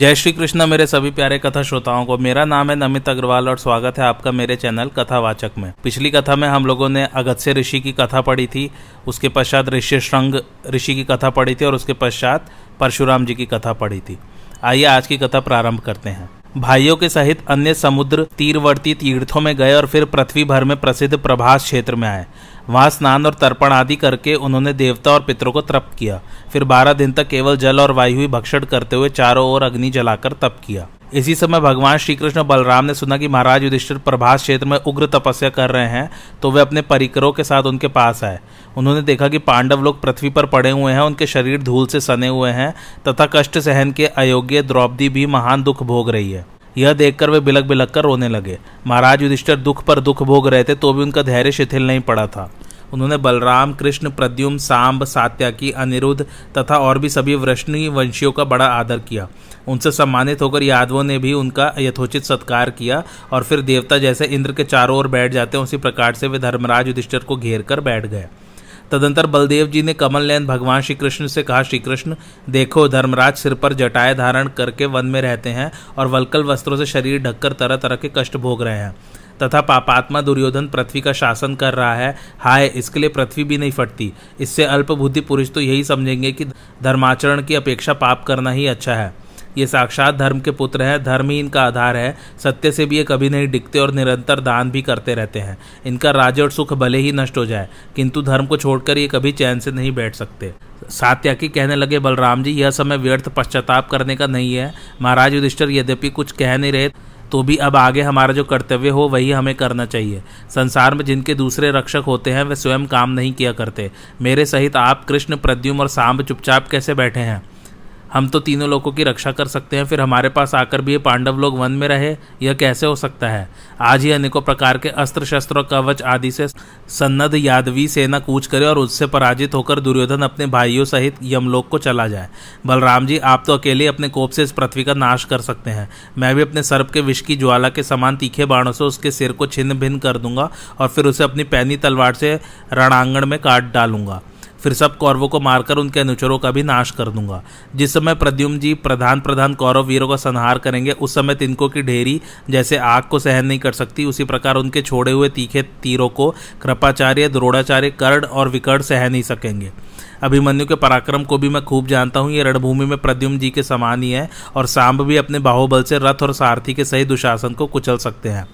जय श्री कृष्ण, मेरे सभी प्यारे कथा श्रोताओं को। मेरा नाम है नमित अग्रवाल और स्वागत है आपका मेरे चैनल कथावाचक में। पिछली कथा में हम लोगों ने अगत्य ऋषि की कथा पढ़ी थी, उसके पश्चात ऋषि श्रृंग ऋषि की कथा पढ़ी थी और उसके पश्चात परशुराम जी की कथा पढ़ी थी। आइए आज की कथा प्रारंभ करते हैं। भाइयों के सहित अन्य समुद्र तीरवर्ती तीर्थों में गए और फिर पृथ्वी भर में प्रसिद्ध प्रभास क्षेत्र में आए। वहाँ स्नान और तर्पण आदि करके उन्होंने देवता और पितरों को तप किया। फिर बारह दिन तक केवल जल और वायु भक्षण करते हुए चारों ओर अग्नि जलाकर तप किया। इसी समय भगवान श्री कृष्ण बलराम ने सुना कि महाराज युधिष्ठिर प्रभास क्षेत्र में उग्र तपस्या कर रहे हैं तो वे अपने परिकरों के साथ उनके पास आए। उन्होंने देखा कि पांडव लोग पृथ्वी पर पड़े हुए हैं, उनके शरीर धूल से सने हुए हैं, तथा कष्ट सहन के अयोग्य द्रौपदी भी महान दुख भोग रही है। यह देखकर वे बिलक बिलक कर रोने लगे। महाराज युधिष्ठिर दुख पर दुख भोग रहे थे तो भी उनका धैर्य शिथिल नहीं पड़ा था। उन्होंने बलराम, कृष्ण, प्रद्युम, सांब, सात्याकी, अनिरुद्ध तथा और भी सभी वृष्णि वंशियों का बड़ा आदर किया। उनसे सम्मानित होकर यादवों ने भी उनका यथोचित सत्कार किया और फिर देवता जैसे इंद्र के चारों ओर बैठ जाते हैं, उसी प्रकार से वे धर्मराज युधिष्ठिर को घेर कर बैठ गए। तदंतर बलदेव जी ने कमल नयन भगवान श्री कृष्ण से कहा श्री कृष्ण देखो, धर्मराज सिर पर जटाए धारण करके वन में रहते हैं और वलकल वस्त्रों से शरीर ढककर तरह तरह के कष्ट भोग रहे हैं। तथा पापात्मा दुर्योधन पृथ्वी का शासन कर रहा है। हाय, इसके लिए पृथ्वी भी नहीं फटती। इससे अल्प बुद्धि पुरुष तो यही समझेंगे कि धर्माचरण की अपेक्षा पाप करना ही अच्छा है। ये साक्षात धर्म के पुत्र हैं। धर्म ही इनका आधार है। सत्य से भी ये कभी नहीं डिगते और निरंतर दान भी करते रहते हैं। इनका राज्य और सुख भले ही नष्ट हो जाए, किंतु धर्म को छोड़कर ये कभी चैन से नहीं बैठ सकते। सात्याकी कहने लगे, बलराम जी, यह समय व्यर्थ पश्चाताप करने का नहीं है। महाराज युधिष्ठर, यद्यपि कुछ कह नहीं रहे तो भी अब आगे हमारा जो कर्तव्य हो, वही हमें करना चाहिए। संसार में जिनके दूसरे रक्षक होते हैं, वे स्वयं काम नहीं किया करते। मेरे सहित आप कृष्ण प्रद्युम और सांब चुपचाप कैसे बैठे हैं? हम तो तीनों लोगों की रक्षा कर सकते हैं, फिर हमारे पास आकर भी ये पांडव लोग वन में रहे, यह कैसे हो सकता है? आज ही अनेकों प्रकार के अस्त्र, शस्त्र कवच आदि से सन्नद यादवी सेना कूच करे और उससे पराजित होकर दुर्योधन अपने भाइयों सहित यमलोक को चला जाए। बलराम जी, आप तो अकेले अपने कोप से इस पृथ्वी का नाश कर सकते हैं। मैं भी अपने सर्प के विष की ज्वाला के समान तीखे बाणों से उसके सिर को छिन्न भिन्न कर दूँगा और फिर उसे अपनी पैनी तलवार से रणांगण में काट डालूँगा। फिर सब कौरवों को मारकर उनके अनुचरों का भी नाश कर दूँगा। जिस समय प्रद्युम जी प्रधान प्रधान कौरव वीरों का संहार करेंगे, उस समय तिनको की ढेरी जैसे आग को सहन नहीं कर सकती। उसी प्रकार उनके छोड़े हुए तीखे तीरों को कृपाचार्य, द्रोणाचार्य, कर्ण और विकर्ण सह नहीं सकेंगे। अभिमन्यु के पराक्रम को भी मैं खूब जानता हूँ। ये रणभूमि में प्रद्युम जी के समान ही है और सांब भी अपने बाहुबल से रथ और सारथी के सही दुशासन को कुचल सकते हैं।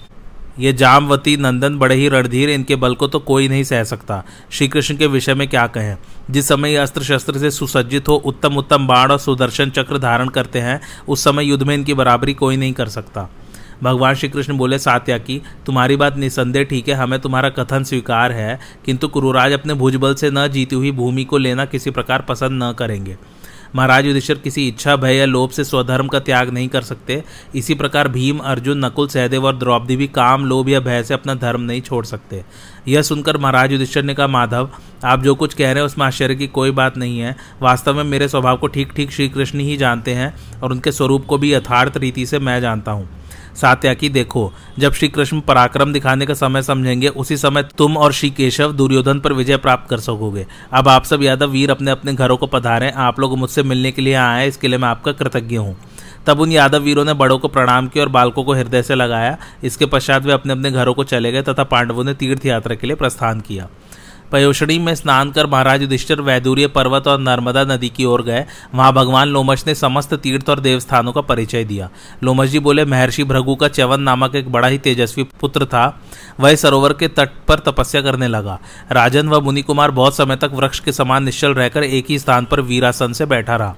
ये जामवती, नंदन, बड़े ही रणधीर, इनके बल को तो कोई नहीं सह सकता। श्री कृष्ण के विषय में क्या कहें? जिस समय ये अस्त्र शस्त्र से सुसज्जित हो उत्तम उत्तम बाण और सुदर्शन चक्र धारण करते हैं, उस समय युद्ध में इनकी बराबरी कोई नहीं कर सकता। भगवान श्री कृष्ण बोले सात्या की, तुम्हारी बात निसंदेह ठीक है, हमें तुम्हारा कथन स्वीकार है, किंतु कुरुराज अपने भुजबल से न जीती हुई भूमि को लेना किसी प्रकार पसंद न करेंगे। महाराज युधिष्ठिर किसी इच्छा, भय या लोभ से स्वधर्म का त्याग नहीं कर सकते। इसी प्रकार भीम, अर्जुन, नकुल, सहदेव और द्रौपदी भी काम, लोभ या भय से अपना धर्म नहीं छोड़ सकते। यह सुनकर महाराज युधिष्ठिर ने कहा, माधव, आप जो कुछ कह रहे हैं, उसमें आश्चर्य की कोई बात नहीं है। वास्तव में मेरे स्वभाव को ठीक ठीक श्री कृष्ण ही जानते हैं और उनके स्वरूप को भी यथार्थ रीति से मैं जानता हूँ। सात्याकी देखो, जब श्री कृष्ण पराक्रम दिखाने का समय समझेंगे, उसी समय तुम और श्री केशव दुर्योधन पर विजय प्राप्त कर सकोगे। अब आप सब यादव वीर अपने अपने घरों को पधारें। आप लोग मुझसे मिलने के लिए आए इसके लिए मैं आपका कृतज्ञ हूँ। तब उन यादव वीरों ने बड़ों को प्रणाम किया और बालकों को हृदय से लगाया। इसके पश्चात वे अपने अपने घरों को चले गए तथा पांडवों ने तीर्थ यात्रा के लिए प्रस्थान किया। पयोषणी में स्नान कर महाराज युधिष्ठिर वैदूर्य पर्वत और नर्मदा नदी की ओर गए। वहाँ भगवान लोमश ने समस्त तीर्थ और देवस्थानों का परिचय दिया। लोमश जी बोले, महर्षि भृगु का च्यवन नामक एक बड़ा ही तेजस्वी पुत्र था। वह सरोवर के तट पर तपस्या करने लगा। राजन व मुनि कुमार बहुत समय तक वृक्ष के समान निश्चल रहकर एक ही स्थान पर वीरासन से बैठा रहा।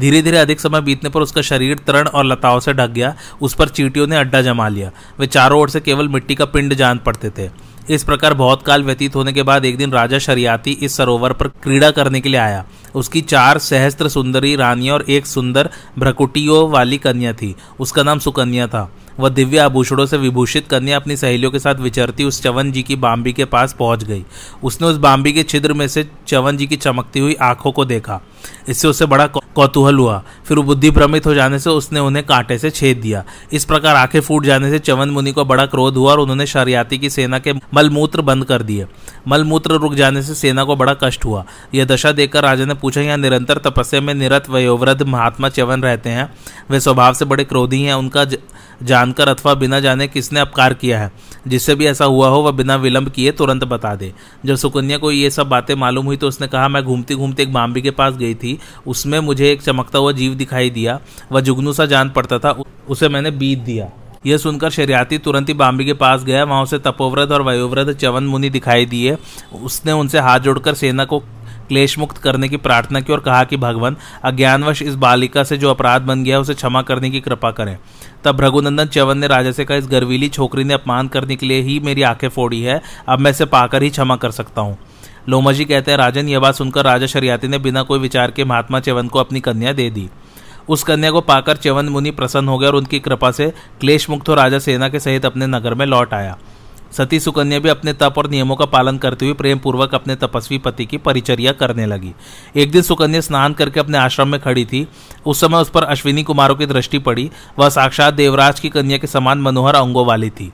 धीरे धीरे अधिक समय बीतने पर उसका शरीर तरण और लताओं से ढक गया। उस पर चीटियों ने अड्डा जमा लिया। वे चारों ओर से केवल मिट्टी का पिंड जान पड़ते थे। इस प्रकार बहुत काल व्यतीत होने के बाद एक दिन राजा शरियाती इस सरोवर पर क्रीड़ा करने के लिए आया। उसकी चार सहस्त्र सुंदरी रानियाँ और एक सुंदर भ्रकुटियों वाली कन्या थी। उसका नाम सुकन्या था। वह दिव्य आभूषणों से विभूषित कन्या अपनी सहेलियों के साथ विचरती उस चवन जी की बाम्बी के पास पहुँच गई। उसने उस बाम्बी के छिद्र में से चवन जी की चमकती हुई आँखों को देखा। इससे उसे बड़ा कौतूहल हुआ। फिर बुद्धि भ्रमित हो जाने से उसने उन्हें कांटे से छेद दिया। इस प्रकार आँखें फूट जाने से चवन मुनि को बड़ा क्रोध हुआ और उन्होंने शरियाती की सेना के मलमूत्र बंद कर दिए। मलमूत्र रुक जाने से सेना को बड़ा कष्ट हुआ। यह दशा देखकर राजा ने पूछा, यहाँ निरंतर तपस्या में निरत वयोवृद्ध महात्मा चवन रहते हैं? वे स्वभाव से बड़े क्रोधी हैं, उनका जानकर अथवा बिना जाने किसने अपकार किया है? जिससे भी ऐसा हुआ हो, वह बिना विलंब किए तुरंत बता दे। जब सुकन्या को ये सब बातें मालूम हुई तो उसने कहा, मैं घूमती घूमती एक बाम्बी के पास गई थी, उसमें मुझे एक चमकता हुआ जीव दिखाई दिया। वह जुगनू सा जान पड़ता था, उसे मैंने बीत दिया। यह सुनकर शरियाती तुरंत ही बाम्बी के पास गया। वहाँ उसे तपोव्रत और वयोव्रत चवन मुनि दिखाई दिए। उसने उनसे हाथ जोड़कर सेना को क्लेश मुक्त करने की प्रार्थना की और कहा कि, भगवान, अज्ञानवश इस बालिका से जो अपराध बन गया उसे क्षमा करने की कृपा करें। तब रघुनंदन चवन ने राजा से कहा, इस गर्वीली छोकरी ने अपमान करने के लिए ही मेरी आँखें फोड़ी है। अब मैं इसे पाकर ही क्षमा कर सकता हूँ। लोमाजी कहते हैं, राजन यह बात सुनकर राजा शरियाती ने बिना कोई विचार के महात्मा चवन को अपनी कन्या दे दी। उस कन्या को पाकर चवन मुनि प्रसन्न हो गया और उनकी कृपा से क्लेश मुक्त हो राजा सेना के सहित अपने नगर में लौट आया। सती सुकन्या भी अपने तप और नियमों का पालन करते हुए प्रेम पूर्वक अपने तपस्वी पति की परिचर्या करने लगी। एक दिन सुकन्या स्नान करके अपने आश्रम में खड़ी थी। उस समय उस पर अश्विनी कुमारों की दृष्टि पड़ी। वह साक्षात देवराज की कन्या के समान मनोहर अंगों वाली थी।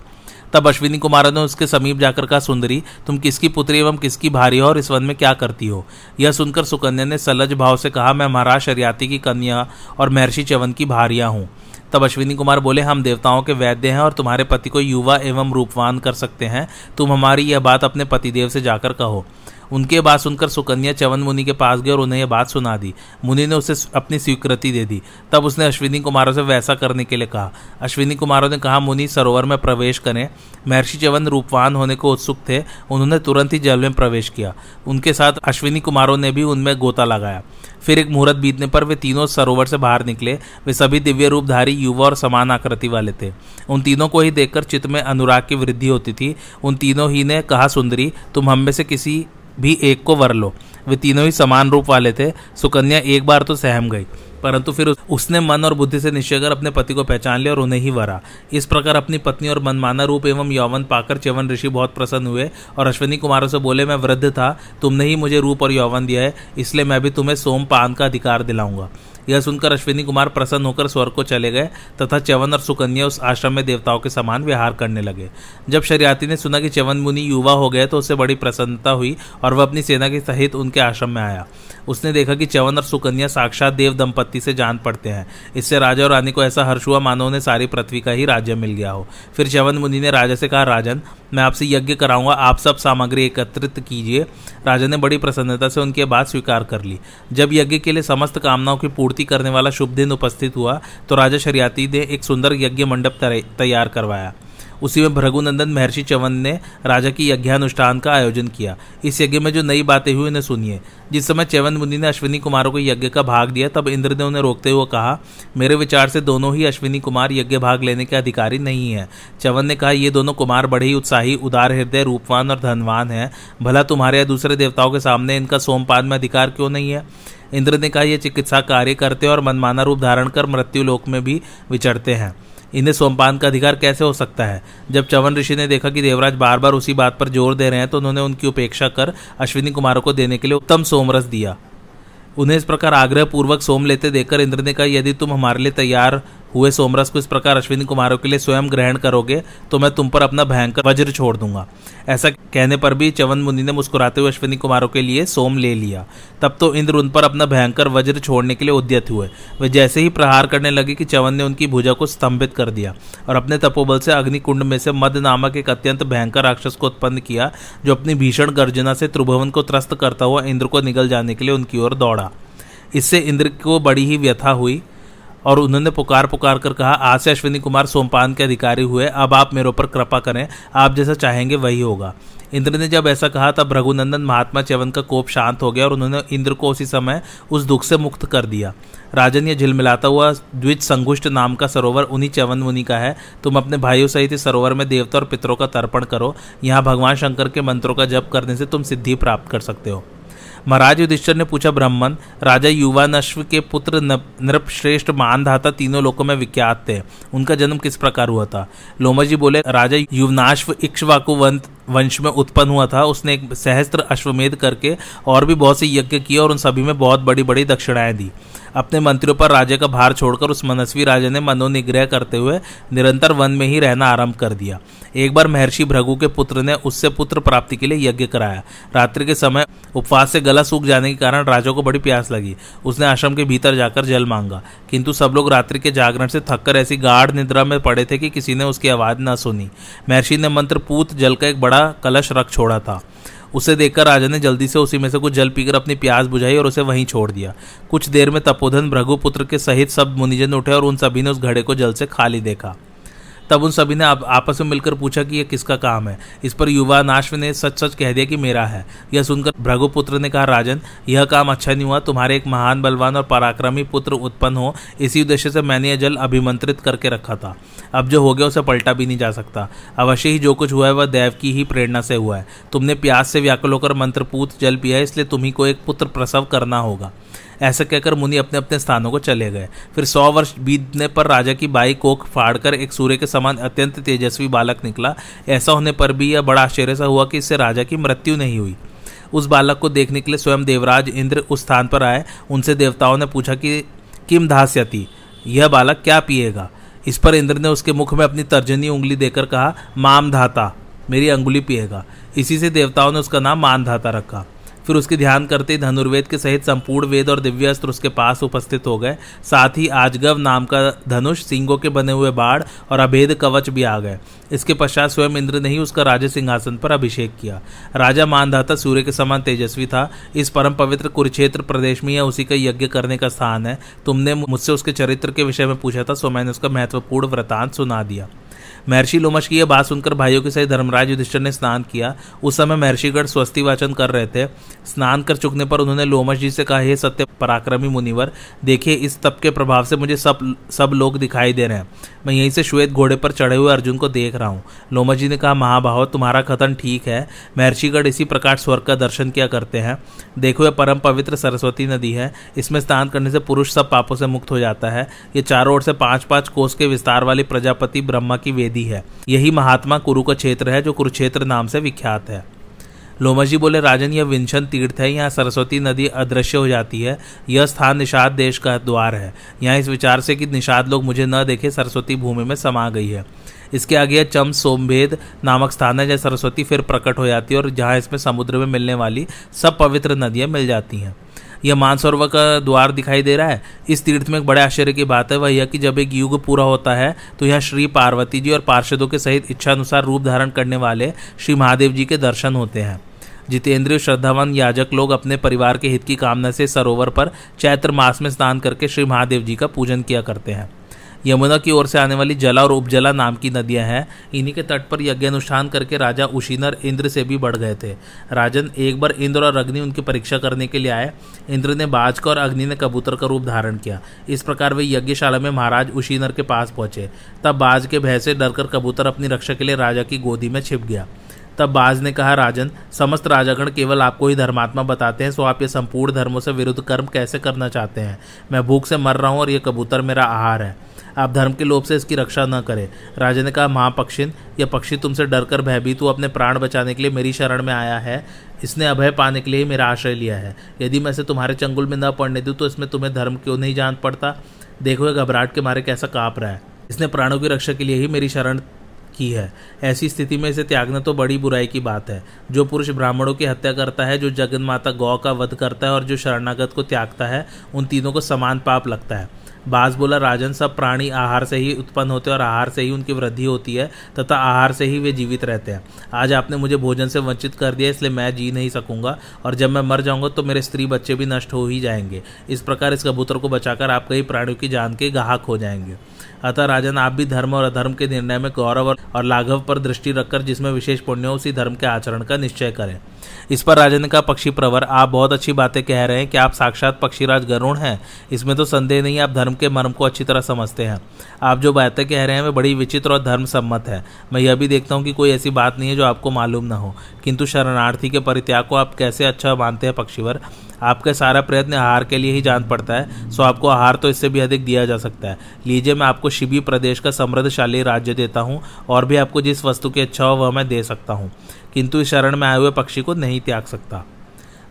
तब अश्विनी कुमार ने उसके समीप जाकर कहा, सुंदरी, तुम किसकी पुत्री एवं किसकी भारी हो और इस वन में क्या करती हो? यह सुनकर सुकन्या ने सलज भाव से कहा, मैं महाराज शरियाती की कन्या और महर्षि चवन की भारिया हूँ। तब अश्विनी कुमार बोले, हम देवताओं के वैद्य हैं और तुम्हारे पति को युवा एवं रूपवान कर सकते हैं। तुम हमारी यह बात अपने पतिदेव से जाकर कहो। उनके बात सुनकर सुकन्या चवन मुनि के पास गए और उन्हें यह बात सुना दी। मुनि ने उसे अपनी स्वीकृति दे दी। तब उसने अश्विनी कुमारों से वैसा करने के लिए कहा। अश्विनी कुमारों ने कहा, मुनि, सरोवर में प्रवेश करें। महर्षि चवन रूपवान होने को उत्सुक थे। उन्होंने तुरंत ही जल में प्रवेश किया। उनके साथ अश्विनी कुमारों ने भी उनमें गोता लगाया। फिर एक मुहूर्त बीतने पर वे तीनों सरोवर से बाहर निकले। वे सभी दिव्य रूपधारी, युवा और समान आकृति वाले थे। उन तीनों को ही देखकर चित्त में अनुराग की वृद्धि होती थी। उन तीनों ही ने कहा, सुंदरी, तुम हम में से किसी भी एक को वर लो। वे तीनों ही समान रूप वाले थे। सुकन्या एक बार तो सहम गई, परंतु फिर उसने मन और बुद्धि से निश्चय कर अपने पति को पहचान लिया और उन्हें ही वरा। इस प्रकार अपनी पत्नी और मनमाना रूप एवं यौवन पाकर च्यवन ऋषि बहुत प्रसन्न हुए और अश्विनी कुमारों से बोले, मैं वृद्ध था, तुमने ही मुझे रूप और यौवन दिया है, इसलिए मैं भी तुम्हें सोम पान का अधिकार दिलाऊँगा। यह सुनकर अश्विनी कुमार प्रसन्न होकर स्वर्ग को चले गए, तथा च्यवन और सुकन्या उस आश्रम में देवताओं के समान व्यवहार करने लगे। जब शरियाती ने सुना कि च्यवन मुनि युवा हो गए तो उसे बड़ी प्रसन्नता हुई और वह अपनी सेना के सहित उनके आश्रम में आया। उसने देखा कि चवन और सुकन्या साक्षात देव दंपत्ति से जान पड़ते हैं। इससे राजा और रानी को ऐसा हर्ष हुआ, मानो उन्हें सारी पृथ्वी का ही राज्य मिल गया हो। फिर च्यवन मुनि ने राजा से कहा, राजन, मैं आपसे यज्ञ कराऊँगा, आप सब सामग्री एकत्रित कीजिए। राजा ने बड़ी प्रसन्नता से उनकी बात स्वीकार कर ली। जब यज्ञ के लिए समस्त कामनाओं की पूर्ति करने वाला शुभ दिन उपस्थित हुआ तो राजा शरियाती ने एक सुंदर यज्ञ मंडप तैयार करवाया। उसी में भृगुनंदन महर्षि चवन ने राजा की यज्ञानुष्ठान का आयोजन किया। इस यज्ञ में जो नई बातें हुई, उन्हें सुनिए। जिस समय चवन मुनि ने अश्विनी कुमारों को यज्ञ का भाग दिया, तब इंद्र ने उन्हें रोकते हुए कहा, मेरे विचार से दोनों ही अश्विनी कुमार यज्ञ भाग लेने के अधिकारी नहीं है। चवन ने कहा, ये दोनों कुमार बड़े ही उत्साही, उदार हृदय, रूपवान और धनवान है। भला तुम्हारे या दूसरे देवताओं के सामने इनका सोमपान में अधिकार क्यों नहीं है? इंद्र ने कहा यह चिकित्सा कार्य करते और मनमाना रूप धारण कर मृत्यु लोक में भी विचरते हैं। इन्हें सोमपान का अधिकार कैसे हो सकता है? जब चवन ऋषि ने देखा कि देवराज बार बार उसी बात पर ज़ोर दे रहे हैं तो उन्होंने उनकी उपेक्षा कर अश्विनी कुमारों को देने के लिए उत्तम सोमरस दिया। उन्हें इस प्रकार आग्रह पूर्वक सोम लेते देखकर इंद्र ने कहा, यदि तुम हमारे लिए तैयार हुए सोमरस को इस प्रकार अश्विनी कुमारों के लिए स्वयं ग्रहण करोगे तो मैं तुम पर अपना भयंकर वज्र छोड़ दूँगा। ऐसा कहने पर भी चवन मुनि ने मुस्कुराते हुए अश्विनी कुमारों के लिए सोम ले लिया। तब तो इंद्र उन पर अपना भयंकर वज्र छोड़ने के लिए उद्यत हुए। वे जैसे ही प्रहार करने लगे कि चवन ने उनकी भुजा को स्तंभित कर दिया और अपने तपोबल से अग्निकुंड में से मद नामक एक अत्यंत भयंकर राक्षस को उत्पन्न किया, जो अपनी भीषण गर्जना से त्रिभुवन को त्रस्त करता हुआ इंद्र को निगल जाने के लिए उनकी ओर दौड़ा। इससे इंद्र को बड़ी ही व्यथा हुई। और उन्होंने पुकार पुकार कर कहा, आज से अश्विनी कुमार सोमपान के अधिकारी हुए, अब आप मेरे ऊपर कृपा करें, आप जैसा चाहेंगे वही होगा। इंद्र ने जब ऐसा कहा, तब रघुनंदन महात्मा च्यवन का कोप शांत हो गया और उन्होंने इंद्र को उसी समय उस दुख से मुक्त कर दिया। राजन यह झिलमिलाता हुआ, द्विज संगुष्ट नाम का सरोवर उन्हीं च्यवन मुनि का है। तुम अपने भाइयों सहित इस सरोवर में देवता और पितरों का तर्पण करो। यहाँ भगवान शंकर के मंत्रों का जप करने से तुम सिद्धि प्राप्त कर सकते हो। महाराज युधिष्ठर ने पूछा, ब्राह्मण, राजा युवानश्व के पुत्र नृपश्रेष्ठ मानधाता तीनों लोकों में विख्यात थे। उनका जन्म किस प्रकार हुआ था? लोमा जी बोले, राजा युवनाश्व इक्ष्वाकुवंत वंश में उत्पन्न हुआ था। उसने एक सहस्त्र अश्वमेध करके और भी बहुत से यज्ञ किए और उन सभी में बहुत बड़ी बड़ी दक्षिणाएँ दी। अपने मंत्रियों पर राजा का भार छोड़कर उस मनस्वी राजा ने मनोनिग्रह करते हुए निरंतर वन में ही रहना आरंभ कर दिया। एक बार महर्षि भृगु के पुत्र ने उससे पुत्र प्राप्ति के लिए यज्ञ कराया। रात्रि के समय उपवास से गला सूख जाने के कारण राजा को बड़ी प्यास लगी। उसने आश्रम के भीतर जाकर जल मांगा। किंतु सब लोग रात्रि के जागरण से थककर ऐसी गाढ़ निद्रा में पड़े थे कि किसी ने उसकी आवाज़ न सुनी। महर्षि ने मंत्र पूत जल का एक बड़ा कलश रख छोड़ा था। उसे देखकर राजा ने जल्दी से उसी में से कुछ जल पीकर अपनी प्यास बुझाई और उसे वहीं छोड़ दिया। कुछ देर में तपोधन भ्रघुपुत्र के सहित सब मुनिजन उठे और उन सभी ने उस घड़े को जल से खाली देखा। तब उन सभी ने आप, आपस में मिलकर पूछा कि यह किसका काम है। इस पर युवा नाश्व ने सच सच कह दिया कि मेरा है। यह सुनकर भ्रघुपुत्र ने कहा राजन यह काम अच्छा नहीं हुआ। तुम्हारे एक महान बलवान और पराक्रमी पुत्र उत्पन्न हो। इसी उद्देश्य से मैंने यह जल अभिमंत्रित करके रखा था। अब जो हो गया उसे पलटा भी नहीं जा सकता। अवश्य ही जो कुछ हुआ है वह देव की ही प्रेरणा से हुआ है। तुमने प्यास से व्याकुल होकर मंत्रपूत जल पिया इसलिए तुम्ही को एक पुत्र प्रसव करना होगा। ऐसा कहकर मुनि अपने अपने स्थानों को चले गए। फिर सौ वर्ष बीतने पर राजा की बाई कोख फाड़कर एक सूर्य के समान अत्यंत तेजस्वी बालक निकला। ऐसा होने पर भी यह बड़ा आश्चर्य सा हुआ कि इससे राजा की मृत्यु नहीं हुई। उस बालक को देखने के लिए स्वयं देवराज इंद्र उस स्थान पर आए। उनसे देवताओं ने पूछा कि किम धास्यति यह बालक क्या पिएगा? इस पर इंद्र ने उसके मुख में अपनी तर्जनी उंगली देकर कहा, माम धाता, मेरी अंगुली पिएगा। इसी से देवताओं ने उसका नाम मान धाता रखा। फिर उसके ध्यान करते ही धनुर्वेद के सहित संपूर्ण वेद और दिव्य अस्त्र उसके पास उपस्थित हो गए। साथ ही आजगव नाम का धनुष, सिंगों के बने हुए बाढ़ और अभेद कवच भी आ गए। इसके पश्चात स्वयं इंद्र ने ही उसका राजा सिंहासन पर अभिषेक किया। राजा मानधाता सूर्य के समान तेजस्वी था। इस परम पवित्र कुरुक्षेत्र प्रदेश में यह उसी का यज्ञ करने का स्थान है। तुमने मुझसे उसके चरित्र के विषय में पूछा था, सो मैंने उसका महत्वपूर्ण वृतांत सुना दिया। महर्षि लोमश की यह बात सुनकर भाइयों के सहित धर्मराज युधिष्ठर ने स्नान किया। उस समय महर्षिगढ़ स्वस्ति वाचन कर रहे थे। स्नान कर चुकने पर उन्होंने लोमश जी से कहा, हे सत्य पराक्रमी मुनिवर, देखिए इस तप के प्रभाव से मुझे सब सब लोग दिखाई दे रहे हैं। मैं यहीं से श्वेत घोड़े पर चढ़े हुए अर्जुन को देख रहा हूँ। लोमश जी ने कहा, महाभाव, तुम्हारा कथन ठीक है। महर्षिगढ़ इसी प्रकार स्वर्ग का दर्शन किया करते हैं। देखो, यह परम पवित्र सरस्वती नदी है। इसमें स्नान करने से पुरुष सब पापों से मुक्त हो जाता है। ये चारों ओर से पाँच पाँच कोस के विस्तार वाली प्रजापति ब्रह्मा की वेदी वेदी है। यही महात्मा कुरु का क्षेत्र है, जो कुरुक्षेत्र नाम से विख्यात है। लोमजी बोले, राजन, यह विंशन तीर्थ है, यहाँ सरस्वती नदी अदृश्य हो जाती है। यह स्थान निषाद देश का द्वार है। यहाँ इस विचार से कि निषाद लोग मुझे न देखे, सरस्वती भूमि में समा गई है। इसके आगे चम सोमभेद नामक स्थान है, जहाँ सरस्वती फिर प्रकट हो जाती है और जहाँ इसमें समुद्र में मिलने वाली सब पवित्र नदियाँ मिल जाती हैं। यह मानसरोवर का द्वार दिखाई दे रहा है। इस तीर्थ में एक बड़े आश्चर्य की बात है, वह यह कि जब एक युग पूरा होता है तो यह श्री पार्वती जी और पार्षदों के सहित इच्छानुसार रूप धारण करने वाले श्री महादेव जी के दर्शन होते हैं। जितेंद्रिय, श्रद्धावान, याजक लोग अपने परिवार के हित की कामना से सरोवर पर चैत्र मास में स्नान करके श्री महादेव जी का पूजन किया करते हैं। यमुना की ओर से आने वाली जला और उपजला नाम की नदियाँ हैं। इन्हीं के तट पर यज्ञ अनुष्ठान करके राजा उशीनर इंद्र से भी बढ़ गए थे। राजन एक बार इंद्र और अग्नि उनकी परीक्षा करने के लिए आए। इंद्र ने बाज का और अग्नि ने कबूतर का रूप धारण किया। इस प्रकार वे यज्ञशाला में महाराज उशीनर के पास पहुँचे। तब बाज के भय से डरकर कबूतर अपनी रक्षा के लिए राजा की गोदी में छिप गया। तब बाज ने कहा, राजन, समस्त राजागण केवल आपको ही धर्मात्मा बताते हैं, सो आप ये संपूर्ण धर्मों से विरुद्ध कर्म कैसे करना चाहते हैं? मैं भूख से मर रहा हूँ और ये कबूतर मेरा आहार है। आप धर्म के लोभ से इसकी रक्षा न करें। राजा ने कहा, महापक्षिन, यह पक्षी तुमसे डरकर भयभीत अपने प्राण बचाने के लिए मेरी शरण में आया है। इसने अभय पाने के लिए मेरा आश्रय लिया है। यदि मैं इसे तुम्हारे चंगुल में न पड़ने दूँ तो इसमें तुम्हें धर्म क्यों नहीं जान पड़ता? देखो घबराहट के मारे कैसा काँप रहा है। इसने प्राणों की रक्षा के लिए ही मेरी शरण की है। ऐसी स्थिति में इसे त्यागना तो बड़ी बुराई की बात है। जो पुरुष ब्राह्मणों की हत्या करता है, जो जगन माता गौ का वध करता है और जो शरणागत को त्यागता है, उन तीनों को समान पाप लगता है। बाज बोला, राजन सब प्राणी आहार से ही उत्पन्न होते हैं और आहार से ही उनकी वृद्धि होती है, तथा आहार से ही वे जीवित रहते हैं। आज आपने मुझे भोजन से वंचित कर दिया, इसलिए मैं जी नहीं सकूँगा, और जब मैं मर जाऊँगा तो मेरे स्त्री बच्चे भी नष्ट हो ही जाएँगे। इस प्रकार इस कबूतर को बचाकर आप कई प्राणियों की जान के गाहक हो जाएँगे। अतः राजन, आप भी धर्म और अधर्म के निर्णय में गौरव और लाघव पर दृष्टि रखकर जिसमें विशेष पुण्य हो उसी धर्म के आचरण का निश्चय करें। इस पर राजेंद्र का पक्षी प्रवर। आप बहुत अच्छी बातें कह रहे हैं कि आप साक्षात पक्षीराज गरुण हैं। इसमें तो संदेह नहीं, आप धर्म के मर्म को अच्छी तरह समझते हैं। आप जो बातें कह रहे हैं, वे बड़ी विचित्र और धर्म सम्मत है। मैं यह भी देखता हूँ कि कोई ऐसी बात नहीं है जो आपको मालूम ना हो। किंतु शरणार्थी के परित्याग को आप कैसे अच्छा मानते हैं पक्षीवर? आपका सारा प्रयत्न आहार के लिए ही जान पड़ता है, सो आपको आहार तो इससे भी अधिक दिया जा सकता है। लीजिए, मैं आपको शिबी प्रदेश का समृद्धशाली राज्य देता हूँ और भी आपको जिस वस्तु की इच्छा हो वह मैं दे सकता हूँ। किंतु इस शरण में आए हुए पक्षी को नहीं त्याग सकता।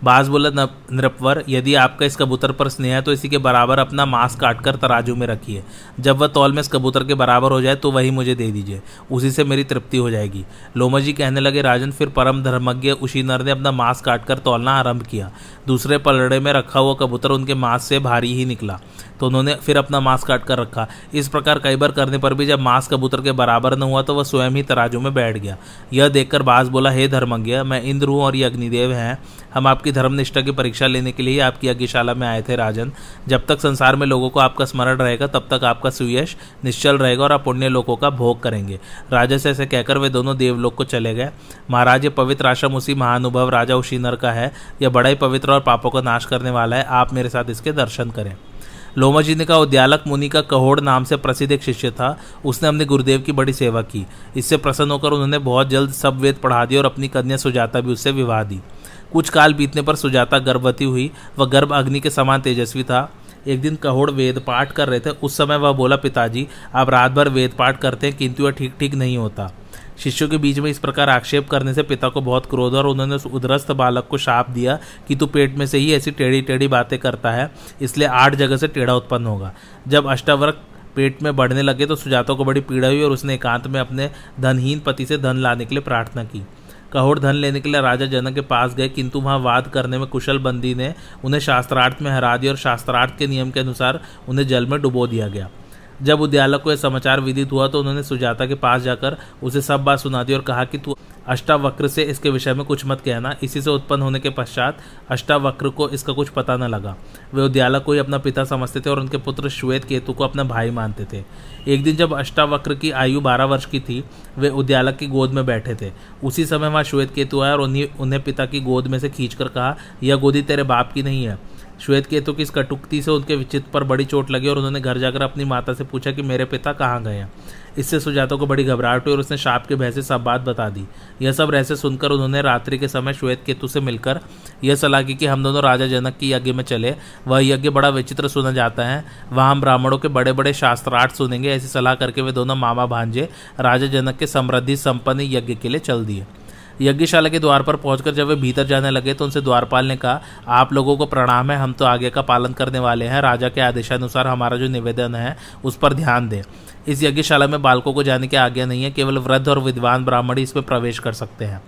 बाज बोला नृपवर, यदि आपका इस कबूतर पर स्नेह है तो इसी के बराबर अपना मांस काटकर तराजू में रखिए। जब वह तौल में इस कबूतर के बराबर हो जाए तो वही मुझे दे दीजिए। उसी से मेरी तृप्ति हो जाएगी। लोमा जी कहने लगे, राजन, फिर परम धर्मज्ञ उसी नर ने अपना मांस काटकर तौलना आरंभ किया। दूसरे पलड़े में रखा हुआ कबूतर उनके मांस से भारी ही निकला। तो उन्होंने फिर अपना मांस काट कर रखा। इस प्रकार कई बार करने पर भी जब मांस कबूतर के बराबर न हुआ तो वह स्वयं ही तराजू में बैठ गया। यह देखकर बास बोला, हे धर्मज्ञ, मैं इंद्र हूँ और ये अग्निदेव हैं। हम आपकी धर्मनिष्ठा की परीक्षा लेने के लिए आपकी यज्ञशाला में आए थे, राजन। जब तक संसार में लोगों को आपका स्मरण रहेगा, तब तक आपका सुयश निश्चल रहेगा और आप पुण्य लोगों का भोग करेंगे। राजा से ऐसे कहकर वे दोनों देवलोक को चले गए। महाराज, ये पवित्र आश्रम उसी महानुभव राजा उशीनर का है। यह बड़ा ही पवित्र और पापों का नाश करने वाला है। आप मेरे साथ इसके दर्शन करें। लोमा जी ने कहा उद्यालक मुनि का कहोड़ नाम से प्रसिद्ध एक शिष्य था। उसने अपने गुरुदेव की बड़ी सेवा की। इससे प्रसन्न होकर उन्होंने बहुत जल्द सब वेद पढ़ा दिया और अपनी कन्या सुजाता भी उससे विवाह दी। कुछ काल बीतने पर सुजाता गर्भवती हुई वह गर्भ अग्नि के समान तेजस्वी था। एक दिन कहोड़ वेद पाठ कर रहे थे। उस समय वह बोला, पिताजी, आप रात भर वेद पाठ करते हैं, किंतु यह ठीक ठीक नहीं होता। शिष्यों के बीच में इस प्रकार आक्षेप करने से पिता को बहुत क्रोध और उन्होंने उस उदरस्त बालक को शाप दिया कि तू पेट में से ही ऐसी टेढ़ी टेढ़ी बातें करता है, इसलिए आठ जगह से टेढ़ा उत्पन्न होगा। जब अष्टावर्क पेट में बढ़ने लगे तो सुजाता को बड़ी पीड़ा हुई और उसने एकांत में अपने धनहीन पति से धन लाने के लिए प्रार्थना की। कहोड़ धन लेने के लिए राजा जनक के पास गए, किंतु वहाँ वाद करने में कुशल बंदी ने उन्हें शास्त्रार्थ में हरा दिया और शास्त्रार्थ के नियम के अनुसार उन्हें जल में डुबो दिया गया। जब उद्यालक को यह समाचार विदित हुआ तो उन्होंने सुजाता के पास जाकर उसे सब बात सुना दी और कहा कि तू अष्टावक्र से इसके विषय में कुछ मत कहना। इसी से उत्पन्न होने के पश्चात अष्टावक्र को इसका कुछ पता न लगा। वे उद्यालक को ही अपना पिता समझते थे और उनके पुत्र श्वेत केतु को अपना भाई मानते थे। एक दिन जब अष्टावक्र की आयु बारह वर्ष की थी, वे उद्यालक की गोद में बैठे थे। उसी समय वहाँ श्वेत केतु आया और उन्हीं उन्हें पिता की गोद में से खींचकर कहा, यह गोदी तेरे बाप की नहीं है। श्वेत केतु की इस कटुक्ति से उनके विचित पर बड़ी चोट लगी और उन्होंने घर जाकर अपनी माता से पूछा कि मेरे पिता कहाँ गए हैं? इससे सुजाता को बड़ी घबराहट हुई और उसने शाप के भय से सब बात बता दी। यह सब रहस्य सुनकर उन्होंने रात्रि के समय श्वेत केतु से मिलकर यह सलाह की कि हम दोनों राजा जनक की यज्ञ में चले। वह यज्ञ बड़ा विचित्र सुना जाता है। वहाँ हम ब्राह्मणों के बड़े बड़े शास्त्रार्थ सुनेंगे। ऐसी सलाह करके वे दोनों मामा भांजे राजा जनक के समृद्धि, संपन्न यज्ञ के लिए चल दिए। यज्ञशाला के द्वार पर पहुंचकर जब वे भीतर जाने लगे तो उनसे द्वारपाल ने कहा, आप लोगों को प्रणाम है, हम तो आगे का पालन करने वाले हैं, राजा के आदेशानुसार हमारा जो निवेदन है, उस पर ध्यान दें। इस यज्ञशाला में बालकों को जाने की आज्ञा नहीं है, केवल वृद्ध और विद्वान ब्राह्मण ही इसमें प्रवेश कर सकते हैं।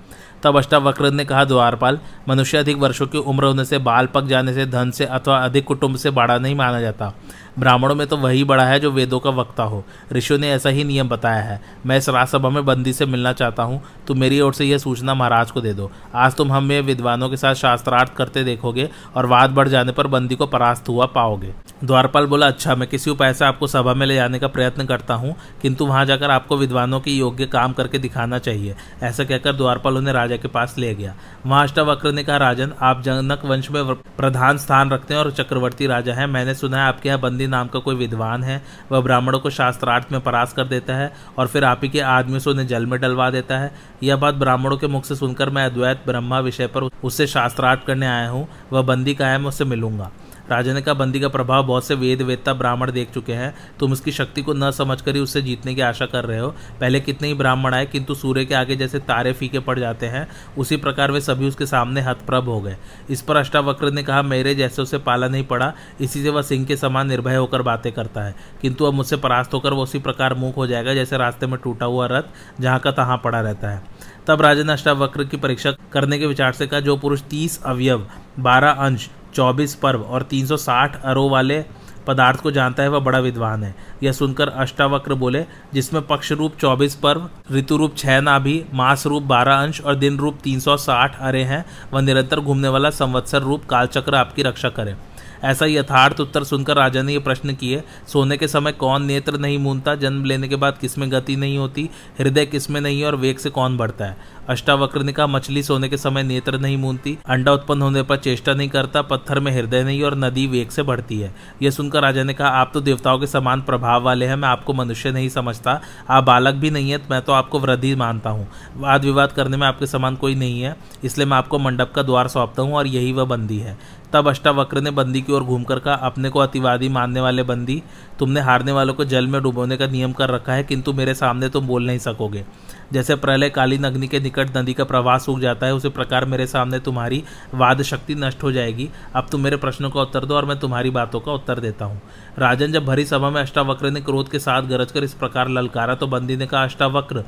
तब अष्टावक्र ने कहा, द्वारपाल, मनुष्य अधिक वर्षों की उम्र होने से बाल पक जाने से, धन से अथवा अधिक कुटुंब से बड़ा नहीं माना जाता। ब्राह्मणों में तो वही बड़ा है जो वेदों का वक्ता हो। ऋषियों ने ऐसा ही नियम बताया है। मैं इस राजसभा में बंदी से मिलना चाहता हूँ। तो मेरी ओर से यह सूचना महाराज को दे दो। आज तुम हमें विद्वानों के साथ शास्त्रार्थ करते देखोगे और वाद बढ़ जाने पर बंदी को परास्त हुआ पाओगे। द्वारपाल बोला अच्छा मैं किसी उपाय से आपको सभा में ले जाने का प्रयत्न करता हूँ, किंतु वहाँ जाकर आपको विद्वानों की योग्य काम करके दिखाना चाहिए। ऐसा कहकर द्वारपाल उन्हें राजा के पास ले गया। वहाँ अष्टावक्र ने कहा, राजन, आप जनक वंश में प्रधान स्थान रखते हैं और चक्रवर्ती राजा हैं। मैंने सुना है आपके यहाँ बंदी नाम का कोई विद्वान है। वह ब्राह्मणों को शास्त्रार्थ में परास कर देता है और फिर आप ही के आदमी से उन्हें जल में डलवा देता है। यह बात ब्राह्मणों के मुख से सुनकर मैं अद्वैत ब्रह्मा विषय पर उससे शास्त्रार्थ करने आया हूँ। वह बंदी का है मैं उससे मिलूँगा। राजा ने कहा बंदी का प्रभाव बहुत से वेद, वेदता, ब्राह्मण देख चुके हैं। तुम उसकी शक्ति को न समझकर ही उससे जीतने की आशा कर रहे हो। पहले कितने ही ब्राह्मण आए, किंतु सूर्य के आगे जैसे तारे फीके पड़ जाते हैं, उसी प्रकार वे सभी उसके सामने हतप्रभ हो गए। इस पर अष्टावक्र ने कहा, मेरे जैसे उसे पाला नहीं पड़ा, इसी से वह सिंह के समान निर्भय होकर बातें करता है। किंतु अब मुझसे परास्त होकर वो उसी प्रकार मूक हो जाएगा, जैसे रास्ते में टूटा हुआ रथ, जहाँ का तहाँ पड़ा रहता है। तब राजा ने अष्टावक्र की परीक्षा करने के विचार से कहा, जो पुरुष तीस अवयव, बारह अंश चौबीस पर्व और 360 अरो वाले पदार्थ को जानता है, वह बड़ा विद्वान है। यह सुनकर अष्टावक्र बोले, जिसमें पक्ष रूप चौबीस पर्व ऋतु रूप छह नाभि मास रूप बारह अंश और दिन रूप तीन सौ साठ अरे हैं, वह निरंतर घूमने वाला संवत्सर रूप कालचक्र आपकी रक्षा करे। ऐसा यथार्थ उत्तर सुनकर राजा ने यह प्रश्न किए, सोने के समय कौन नेत्र नहीं मूनता जन्म लेने के बाद किसमें गति नहीं होती, हृदय किसमें नहीं और वेग से कौन बढ़ता है? अष्टावक्र ने कहा, मछली सोने के समय नेत्र नहीं मूनती अंडा उत्पन्न होने पर चेष्टा नहीं करता, पत्थर में हृदय नहीं और नदी वेग से बढ़ती है। यह सुनकर राजा ने कहा, आप तो देवताओं के समान प्रभाव वाले हैं, मैं आपको मनुष्य नहीं समझता, आप बालक भी नहीं है मैं तो आपको वृद्धि मानता हूँ। वाद विवाद करने में आपके समान कोई नहीं है, इसलिए मैं आपको मंडप का द्वार सौंपता हूँ और यही वह बंदी है। तब अष्टावक्र ने बंदी की ओर घूमकर कहा, अपने को अतिवादी मानने वाले बंदी, तुमने हारने वालों को जल में डुबोने का नियम कर रखा है, किंतु मेरे सामने तुम बोल नहीं सकोगे। जैसे प्रलय कालीन अग्नि के निकट नदी का प्रवाह सूख जाता है, उसी प्रकार मेरे सामने तुम्हारी वाद शक्ति नष्ट हो जाएगी। अब तुम मेरे प्रश्नों का उत्तर दो और मैं तुम्हारी बातों का उत्तर देता हूँ। राजन जब भरी सभा में अष्टावक्र ने क्रोध के साथ गरज कर इस प्रकार ललकारा तो बंदी ने कहा, अष्टावक्र,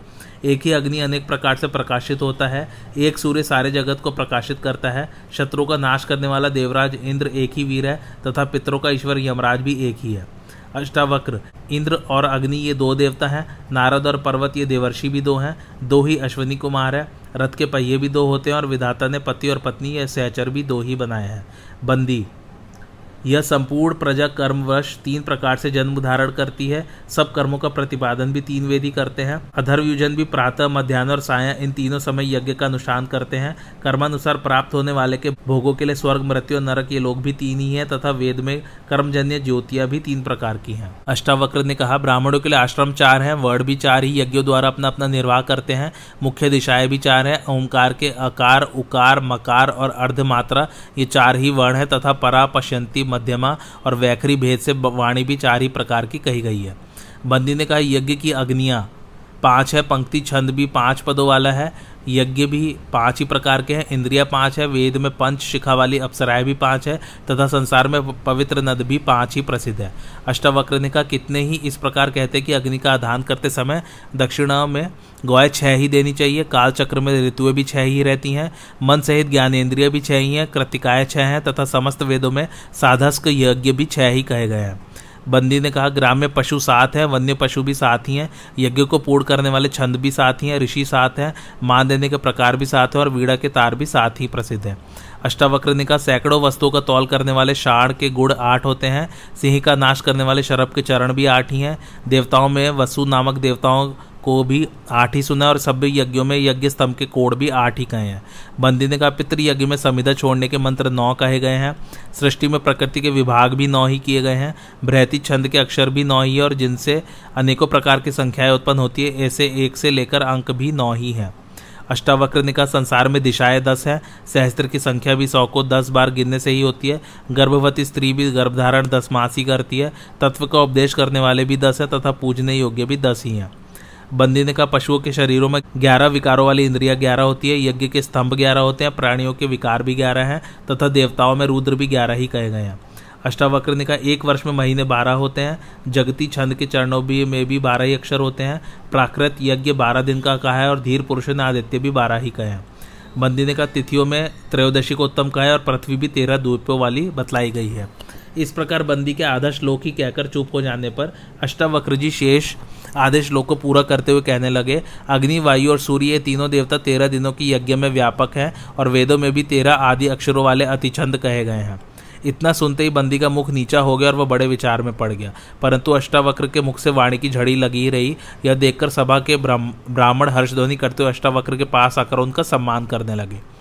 एक ही अग्नि अनेक प्रकार से प्रकाशित होता है। एक सूर्य सारे जगत को प्रकाशित करता है। शत्रु का नाश करने वाला देवराज इंद्र एक ही वीर है तथा पितरों का ईश्वर यमराज भी एक ही है। अष्टावक्र, इंद्र और अग्नि ये दो देवता हैं, नारद और पर्वत ये देवर्षि भी दो हैं, दो ही अश्वनी कुमार है, रथ के पहिए भी दो होते हैं और विधाता ने पति और पत्नी या सहचर भी दो ही बनाए हैं। बंदी यह संपूर्ण प्रजा कर्मवश तीन प्रकार से जन्म धारण करती है। सब कर्मों का प्रतिपादन भी तीन वेदी करते हैं। अधर्वयुजन भी प्रातः, मध्यान्ह और साय इन तीनों समय यज्ञ का अनुष्ठान करते हैं। कर्मानुसार प्राप्त होने वाले के भोगों के लिए स्वर्ग, मृत्यु और नरक ये लोग भी तीन ही है तथा वेद में कर्मजन्य ज्योतियाँ भी तीन प्रकार की है। अष्टावक्र ने कहा, ब्राह्मणों के लिए आश्रम चार हैं, वर्ण भी चार ही, यज्ञों द्वारा अपना अपना निर्वाह करते हैं। मुख्य दिशाएँ भी चार है, ओंकार के अकार उकार, मकार और अर्धमात्रा ये चार ही वर्ण है तथा परा, पश्यंती मध्यमा और वैखरी भेद से वाणी भी चार ही प्रकार की कही गई है। बंदी ने कहा, यज्ञ की अग्नियाँ, पाँच है, पंक्ति छंद भी पाँच पदों वाला है। यज्ञ भी पाँच ही प्रकार के हैं, इंद्रिया पाँच है, वेद में पंच, शिखा वाली अप्सराएँ भी पाँच है, तथा संसार में पवित्र नद भी पाँच ही प्रसिद्ध है। अष्टावक्र ने कहा, कितने ही इस प्रकार कहते कि अग्नि का आधान करते समय दक्षिणा में गौए छह ही देनी चाहिए, काल चक्र में ऋतुएँ भी छह ही रहती हैं, मन सहित ज्ञानेन्द्रिय भी छह ही हैं, कृतिकाएँ छह हैं, तथा समस्त वेदों में साधस्क यज्ञ भी छह ही कहे गए हैं। बंदी ने कहा, ग्राम में पशु सात हैं, वन्य पशु भी साथ ही हैं, यज्ञ को पूर्ण करने वाले छंद भी साथ ही हैं, ऋषि साथ हैं, मान देने के प्रकार भी साथ हैं और वीड़ा के तार भी साथ ही प्रसिद्ध हैं। अष्टावक्र ने कहा, सैकड़ों वस्तुओं का तौल करने वाले शाण के गुड़ आठ होते हैं, सिंह का नाश करने वाले शरब के चरण भी आठ ही हैं, देवताओं में वसु नामक देवताओं को भी आठ ही सुना और सभ्य यज्ञों में यज्ञ स्तंभ के कोड भी आठ ही कहे हैं। बंदी ने कहा, पितृ यज्ञ में समिधा छोड़ने के मंत्र नौ कहे गए हैं। सृष्टि में प्रकृति के विभाग भी नौ ही किए गए हैं। बृहति छंद के अक्षर भी नौ ही है और जिनसे अनेकों प्रकार की संख्याएँ उत्पन्न होती है, ऐसे एक से लेकर अंक भी नौ ही हैं। अष्टावक्र ने कहा, संसार में दिशाएँ दस हैं। सहस्त्र की संख्या भी सौ को दस बार गिनने से ही होती है। गर्भवती स्त्री भी गर्भधारण दस मास ही करती है। तत्व का उपदेश करने वाले भी दस है तथा पूजने योग्य भी दस ही हैं। बंदी ने कहा, पशुओं के शरीरों में ग्यारह विकारों वाली इंद्रिया ग्यारह होती है, यज्ञ के स्तंभ ग्यारह होते हैं, प्राणियों के विकार भी ग्यारह हैं, तथा देवताओं में रुद्र भी ग्यारह ही कहे गए हैं। अष्टावक्र ने कहा, एक वर्ष में महीने बारह होते हैं, जगती छंद के चरणों भी में भी बारह ही अक्षर होते हैं, प्राकृत यज्ञ बारह दिन का कहा है और धीर पुरुष ने आदित्य भी बारह ही कहे हैं। बंदी ने कहा, तिथियों में त्रयोदशी को उत्तम कहा है और पृथ्वी भी तेरह द्वीपों वाली बतलाई गई है। इस प्रकार बंदी के आधा श्लोक ही कहकर चुप हो जाने पर अष्टावक्र जी शेष आधे लोग को पूरा करते हुए कहने लगे, अग्नि, वायु और सूर्य, ये तीनों देवता तेरह दिनों की यज्ञ में व्यापक हैं और वेदों में भी तेरह आदि अक्षरों वाले अतिछंद कहे गए हैं। इतना सुनते ही बंदी का मुख नीचा हो गया और वह बड़े विचार में पड़ गया। परंतु अष्टावक्र के मुख से वाणी की झड़ी लगी रही। यह देखकर सभा के ब्राह्मण हर्षध्वनि करते हुए अष्टावक्र के पास आकर उनका सम्मान करने लगे।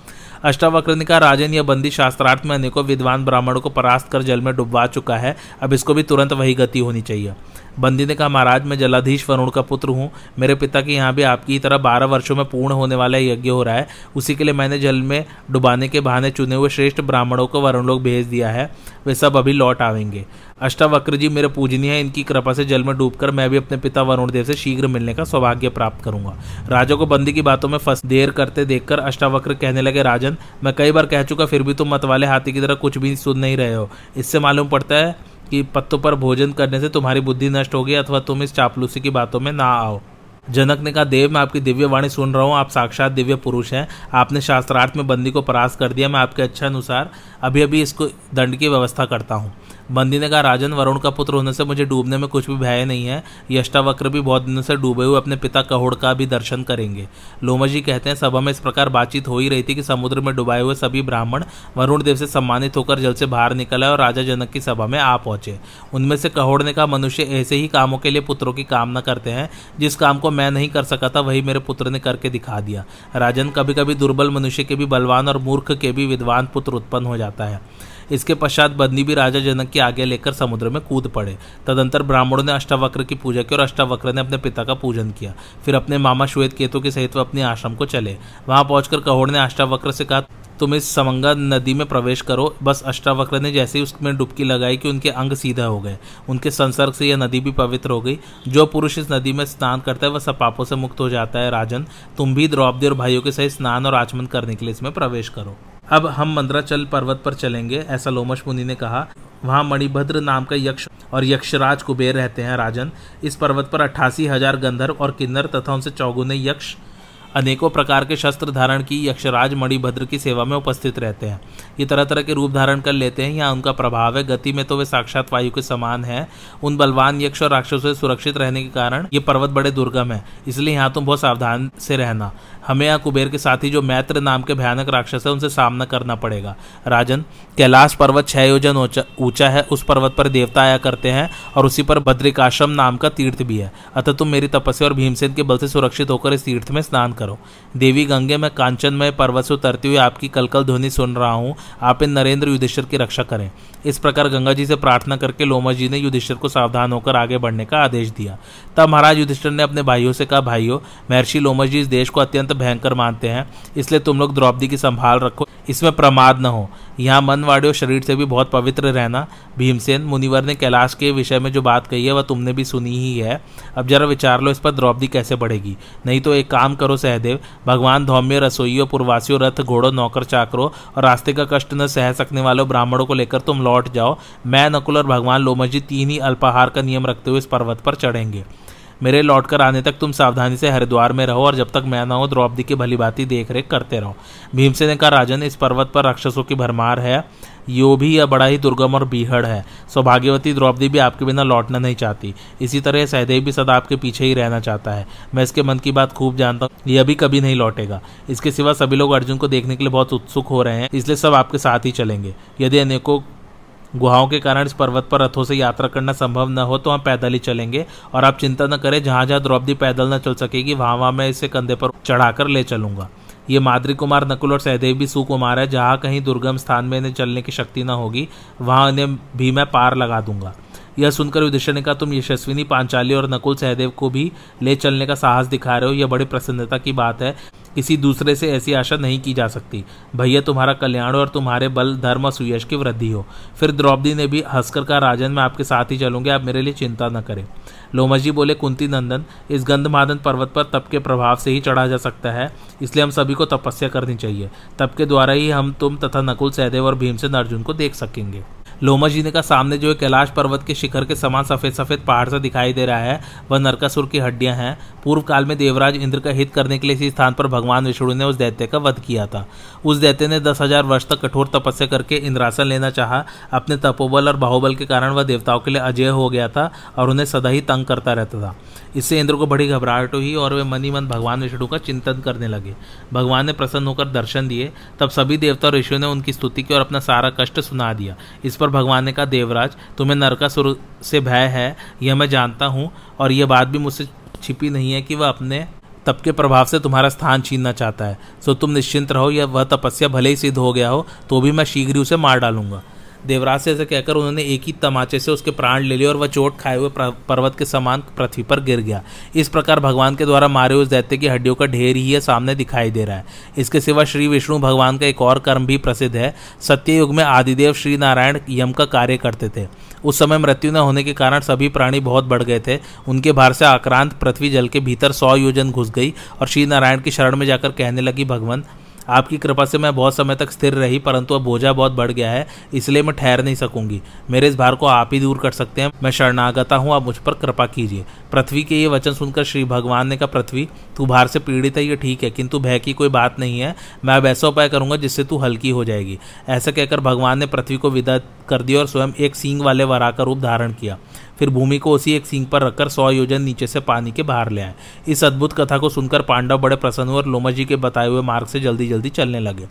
अष्टावक्र कहा राजन यह बंदी शास्त्रार्थ में अनेकों विद्वान ब्राह्मणों को परास्त कर जल में डुबवा चुका है। अब इसको भी तुरंत वही गति होनी चाहिए। बंदी ने कहा, महाराज, मैं जलाधीश वरुण का पुत्र हूँ। मेरे पिता के यहाँ भी आपकी तरह बारह वर्षों में पूर्ण होने वाला यज्ञ हो रहा है। उसी के लिए मैंने जल में डुबाने के बहाने चुने हुए श्रेष्ठ ब्राह्मणों को वरुण लोग भेज दिया है। वे सब अभी लौट आवेंगे। अष्टावक्र जी, मेरे पूजनीय है, इनकी कृपा से जल में डूबकर मैं भी अपने पिता वरुण देव से शीघ्र मिलने का सौभाग्य प्राप्त करूँगा। राजा को बंदी की बातों में फंस देर करते देखकर अष्टावक्र कहने लगे, राजन, मैं कई बार कह चुका, फिर भी तुम मतवाले हाथी की तरह कुछ भी सुन नहीं रहे हो। इससे मालूम पड़ता है कि पत्तों पर भोजन करने से तुम्हारी बुद्धि नष्ट होगी अथवा तुम इस चापलूसी की बातों में ना आओ। जनक ने कहा, देव, मैं आपकी दिव्य वाणी सुन रहा हूँ, आप साक्षात दिव्य पुरुष हैं। आपने शास्त्रार्थ में बंदी को परास्त कर दिया, मैं आपके अच्छा अनुसार अभी अभी इसको दंड की व्यवस्था करता हूँ। बंदी ने कहा, राजन वरुण का पुत्र होने से मुझे डूबने में कुछ भी भय नहीं है। यष्टावक्र भी बहुत दिनों से डूबे हुए अपने पिता कहोड़ का भी दर्शन करेंगे। लोमा जी कहते हैं, सभा में इस प्रकार बातचीत हो ही रही थी कि समुद्र में डुबाए हुए सभी ब्राह्मण वरुण देव से सम्मानित होकर जल से बाहर निकले और राजा जनक की सभा में आ पहुँचे। उनमें से कहोड़ ने कहा, मनुष्य ऐसे ही कामों के लिए पुत्रों की कामना करते हैं। जिस काम को मैं नहीं कर सका था, वही मेरे पुत्र ने करके दिखा दिया। राजन कभी कभी दुर्बल मनुष्य के भी बलवान और मूर्ख के भी विद्वान पुत्र उत्पन्न हो जाता है। इसके पश्चात बंदी भी राजा जनक की आगे लेकर समुद्र में कूद पड़े। तदंतर ब्राह्मणों ने अष्टावक्र की पूजा की और अष्टावक्र ने अपने पिता का पूजन किया। फिर अपने मामा श्वेत केतु के सहित वह अपने आश्रम को चले। वहाँ पहुंचकर कहोड़ ने अष्टावक्र से कहा, तुम इस समंगा नदी में प्रवेश करो। बस अष्टावक्र ने जैसे ही उसमें डुबकी लगाई कि उनके अंग सीधा हो गए। उनके संसर्ग से यह नदी भी पवित्र हो गई। जो पुरुष इस नदी में स्नान करता है, वह सब पापों से मुक्त हो जाता है। राजन, तुम भी द्रौपदी और भाइयों के सहित स्नान और आचमन करने के लिए इसमें प्रवेश करो। अब हम मंद्राचल पर्वत पर चलेंगे, ऐसा लोमश मुनि ने कहा। वहाँ मणिभद्र नाम का यक्ष और यक्षराज कुबेर रहते हैं, राजन। इस पर्वत पर अट्ठासी हज़ार गंधर्व और किन्नर तथा उनसे चौगुने यक्ष, अनेकों प्रकार के शस्त्र धारण की। यक्षराज मणिभद्र की सेवा में उपस्थित रहते हैं। ये तरह तरह के रूप धारण कर लेते हैं, यहाँ उनका प्रभाव है। गति में तो वे साक्षात वायु के समान है। उन बलवान यक्ष और राक्षसों से सुरक्षित रहने के कारण ये पर्वत बड़े दुर्गम है। इसलिए यहाँ तुम बहुत सावधान से रहना। हमें यहाँ कुबेर के साथ ही जो मैत्र नाम के भयानक राक्षस है, उनसे सामना करना पड़ेगा। राजन, कैलाश पर्वत छह योजन ऊँचा है, उस पर्वत पर देवता आया करते हैं और उसी पर बद्रिकाश्रम नाम का तीर्थ भी है। अतः तुम मेरी तपस्या और भीमसेन के बल से सुरक्षित होकर इस तीर्थ में स्नान करो। देवी गंगे, में कांचन में पर्वत से उतरती हुई आपकी कलकल ध्वनि सुन रहा हूँ। आप इन नरेंद्र युधिष्ठर की रक्षा करें। इस प्रकार गंगा जी से प्रार्थना करके लोमा जी ने युधिष्ठर को सावधान होकर आगे बढ़ने का आदेश दिया। तब महाराज युधिष्ठर ने अपने भाइयों से कहा, भाइयों, महर्षि लोमा जी इस देश को अत्यंत भयंकर मानते हैं, इसलिए तुम लोग द्रौपदी की संभाल रखो, इसमें प्रमाद न हो। यहाँ मनवाड़ी और शरीर से भी बहुत पवित्र रहना। भीमसेन मुनिवर ने कैलाश के विषय में जो बात कही है, वह तुमने भी सुनी ही है। अब जरा विचार लो, इस पर द्रौपदी कैसे बढ़ेगी? नहीं तो एक काम करो सहदेव, भगवान धौम्य, रसोइयों, पुरवासियों, रथ, घोड़ों, नौकर, चाकरों और रास्ते का कष्ट न सह सकने वालों ब्राह्मणों को लेकर तुम लौट जाओ। मैं, नकुल और भगवान लोमजी तीन ही अल्पाहार का नियम रखते हुए इस पर्वत पर चढ़ेंगे। मेरे लौटकर आने तक तुम सावधानी से हरिद्वार में रहो और जब तक मैं ना हो, द्रौपदी की भली भांति देख रेख करते रहो। भीमसेन ने कहा, राजन, इस पर्वत पर राक्षसों की भरमार है। यो भी यह बड़ा ही दुर्गम और बीहड़ है। सौभाग्यवती, द्रौपदी भी आपके बिना लौटना नहीं चाहती। इसी तरह सहदेव भी सदा आपके पीछे ही रहना चाहता है। मैं इसके मन की बात खूब जानता हूँ, यह भी कभी नहीं लौटेगा। इसके सिवा सभी लोग अर्जुन को देखने के लिए बहुत उत्सुक हो रहे हैं, इसलिए सब आपके साथ ही चलेंगे। यदि अनेकों गुहाओं के कारण इस पर्वत पर रथों से यात्रा करना संभव न हो तो हम पैदल ही चलेंगे। और आप चिंता न करें जहाँ जहाँ द्रौपदी पैदल न चल सकेगी वहाँ वहाँ मैं इसे कंधे पर चढ़ाकर ले चलूँगा। ये माद्री कुमार, नकुल और सहदेव भी सुकुमार है। जहाँ कहीं दुर्गम स्थान में इन्हें चलने की शक्ति न होगी, वहाँ इन्हें भी मैं पार लगा दूँगा। यह सुनकर युधिष्ठिर ने कहा, तुम यशस्विनी पांचाली और नकुल सहदेव को भी ले चलने का साहस दिखा रहे हो। यह बड़ी प्रसन्नता की बात है। किसी दूसरे से ऐसी आशा नहीं की जा सकती। भैया, तुम्हारा कल्याण और तुम्हारे बल, धर्म और सुयश की वृद्धि हो। फिर द्रौपदी ने भी हंसकर कहा, राजन, मैं आपके साथ ही चलूँगे। आप मेरे लिए चिंता न करें। लोमजी बोले, कुंती नंदन, इस गंधमादन पर्वत पर तप के प्रभाव से ही चढ़ा जा सकता है। इसलिए हम सभी को तपस्या करनी चाहिए। तप के द्वारा ही हम तुम तथा नकुल सहदेव और भीमसेन अर्जुन को देख सकेंगे। लोमा जी ने कहा, सामने जो है कैलाश पर्वत के शिखर के समान सफ़ेद सफ़ेद पहाड़ से दिखाई दे रहा है, वह नरकासुर की हड्डियाँ हैं। पूर्व काल में देवराज इंद्र का हित करने के लिए इसी स्थान पर भगवान विष्णु ने उस दैत्य का वध किया था। उस दैत्य ने दस हज़ार वर्ष तक कठोर तपस्या करके इंद्रासन लेना चाहा। अपने तपोबल और बाहुबल के कारण वह देवताओं के लिए अजय हो गया था और उन्हें सदा ही तंग करता रहता था। इससे इंद्र को बड़ी घबराहट हुई और वे मनी मन भगवान विष्णु का चिंतन करने लगे। भगवान ने प्रसन्न होकर दर्शन दिए। तब सभी देवता और ऋषियों ने उनकी स्तुति की और अपना सारा कष्ट सुना दिया। इस पर भगवान ने कहा, देवराज, तुम्हें नरकासुर से भय है, यह मैं जानता हूँ और यह बात भी मुझसे छिपी नहीं है कि वह अपने तप के प्रभाव से तुम्हारा स्थान छीनना चाहता है। सो तुम निश्चिंत रहो या वह तपस्या भले ही सिद्ध हो गया हो तो भी मैं शीघ्र उसे मार डालूँगा। देवराज से ऐसे कहकर उन्होंने एक ही तमाचे से उसके प्राण ले लिए और वह चोट खाए हुए पर्वत के समान पृथ्वी पर गिर गया। इस प्रकार भगवान के द्वारा मारे हुए दैत्य की हड्डियों का ढेर ही है, सामने दिखाई दे रहा है। इसके सिवा श्री विष्णु भगवान का एक और कर्म भी प्रसिद्ध है। सत्ययुग में आदिदेव श्री नारायण यम का कार्य करते थे। उस समय मृत्यु न होने के कारण सभी प्राणी बहुत बढ़ गए थे। उनके भार से आक्रांत पृथ्वी जल के भीतर सौ योजन घुस गई और श्री नारायण की शरण में जाकर कहने लगी, भगवान आपकी कृपा से मैं बहुत समय तक स्थिर रही, परंतु अब बोझा बहुत बढ़ गया है, इसलिए मैं ठहर नहीं सकूँगी। मेरे इस भार को आप ही दूर कर सकते हैं। मैं शरणागता हूँ, आप मुझ पर कृपा कीजिए। पृथ्वी के ये वचन सुनकर श्री भगवान ने कहा, पृथ्वी, तू भार से पीड़ित है, ये ठीक है, किंतु भय की कोई बात नहीं है। मैं अब ऐसा उपाय करूँगा जिससे तू हल्की हो जाएगी। ऐसा कहकर भगवान ने पृथ्वी को विदा कर दिया और स्वयं एक सींग वाले वरा का रूप धारण किया। फिर भूमि को उसी एक सींग पर रखकर सौ योजन नीचे से पानी के बाहर ले आए। इस अद्भुत कथा को सुनकर पांडव बड़े प्रसन्न हुए और लोमा जी के बताए हुए मार्ग से जल्दी जल्दी चलने लगे।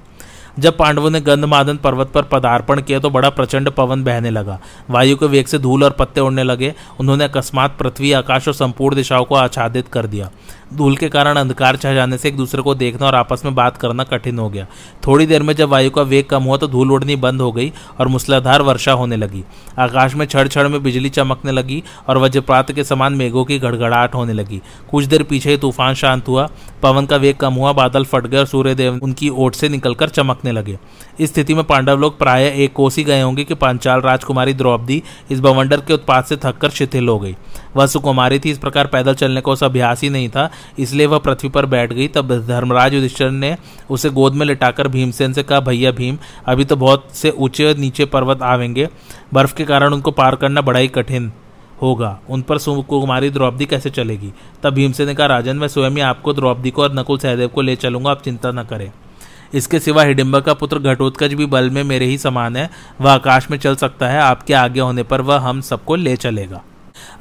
जब पांडवों ने गंधमादन पर्वत पर पदार्पण किया तो बड़ा प्रचंड पवन बहने लगा। वायु के वेग से धूल और पत्ते उड़ने लगे। उन्होंने अकस्मात पृथ्वी, आकाश और संपूर्ण दिशाओं को आच्छादित कर दिया। धूल के कारण अंधकार छा जाने से एक दूसरे को देखना और आपस में बात करना कठिन हो गया। थोड़ी देर में जब वायु का वेग कम हुआ तो धूल उड़नी बंद हो गई और मूसलाधार वर्षा होने लगी। आकाश में छड़ छड़ में बिजली चमकने लगी और वज्रपात के समान मेघों की गड़गड़ाहट होने लगी। कुछ देर पीछे ही तूफ़ान शांत हुआ, पवन का वेग कम हुआ, बादल फट गए और सूर्यदेव उनकी ओट से निकलकर चमकने लगे। इस स्थिति में पांडव लोग प्राय एक कोस गए होंगे कि पांचाल राजकुमारी द्रौपदी इस बवंडर के उत्पाद से थककर शिथिल हो गई। वह सुकुमारी थी। इस प्रकार पैदल चलने का उस अभ्यास ही नहीं था, इसलिए वह पृथ्वी पर बैठ गई। तब धर्मराज युधिष्ठिर ने उसे गोद में लिटाकर भीमसेन से कहा, भैया भीम, अभी तो बहुत से ऊँचे नीचे पर्वत आवेंगे। बर्फ़ के कारण उनको पार करना बड़ा ही कठिन होगा। उन पर सुकुमारी द्रौपदी कैसे चलेगी? तब भीमसेन ने कहा, राजन, मैं स्वयं ही आपको द्रौपदी को और नकुल सहदेव को ले चलूँगा, आप चिंता न करें। इसके सिवा हिडिम्बा का पुत्र घटोत्कच भी बल में मेरे ही समान है। वह आकाश में चल सकता है, आपके आगे होने पर वह हम सबको ले चलेगा।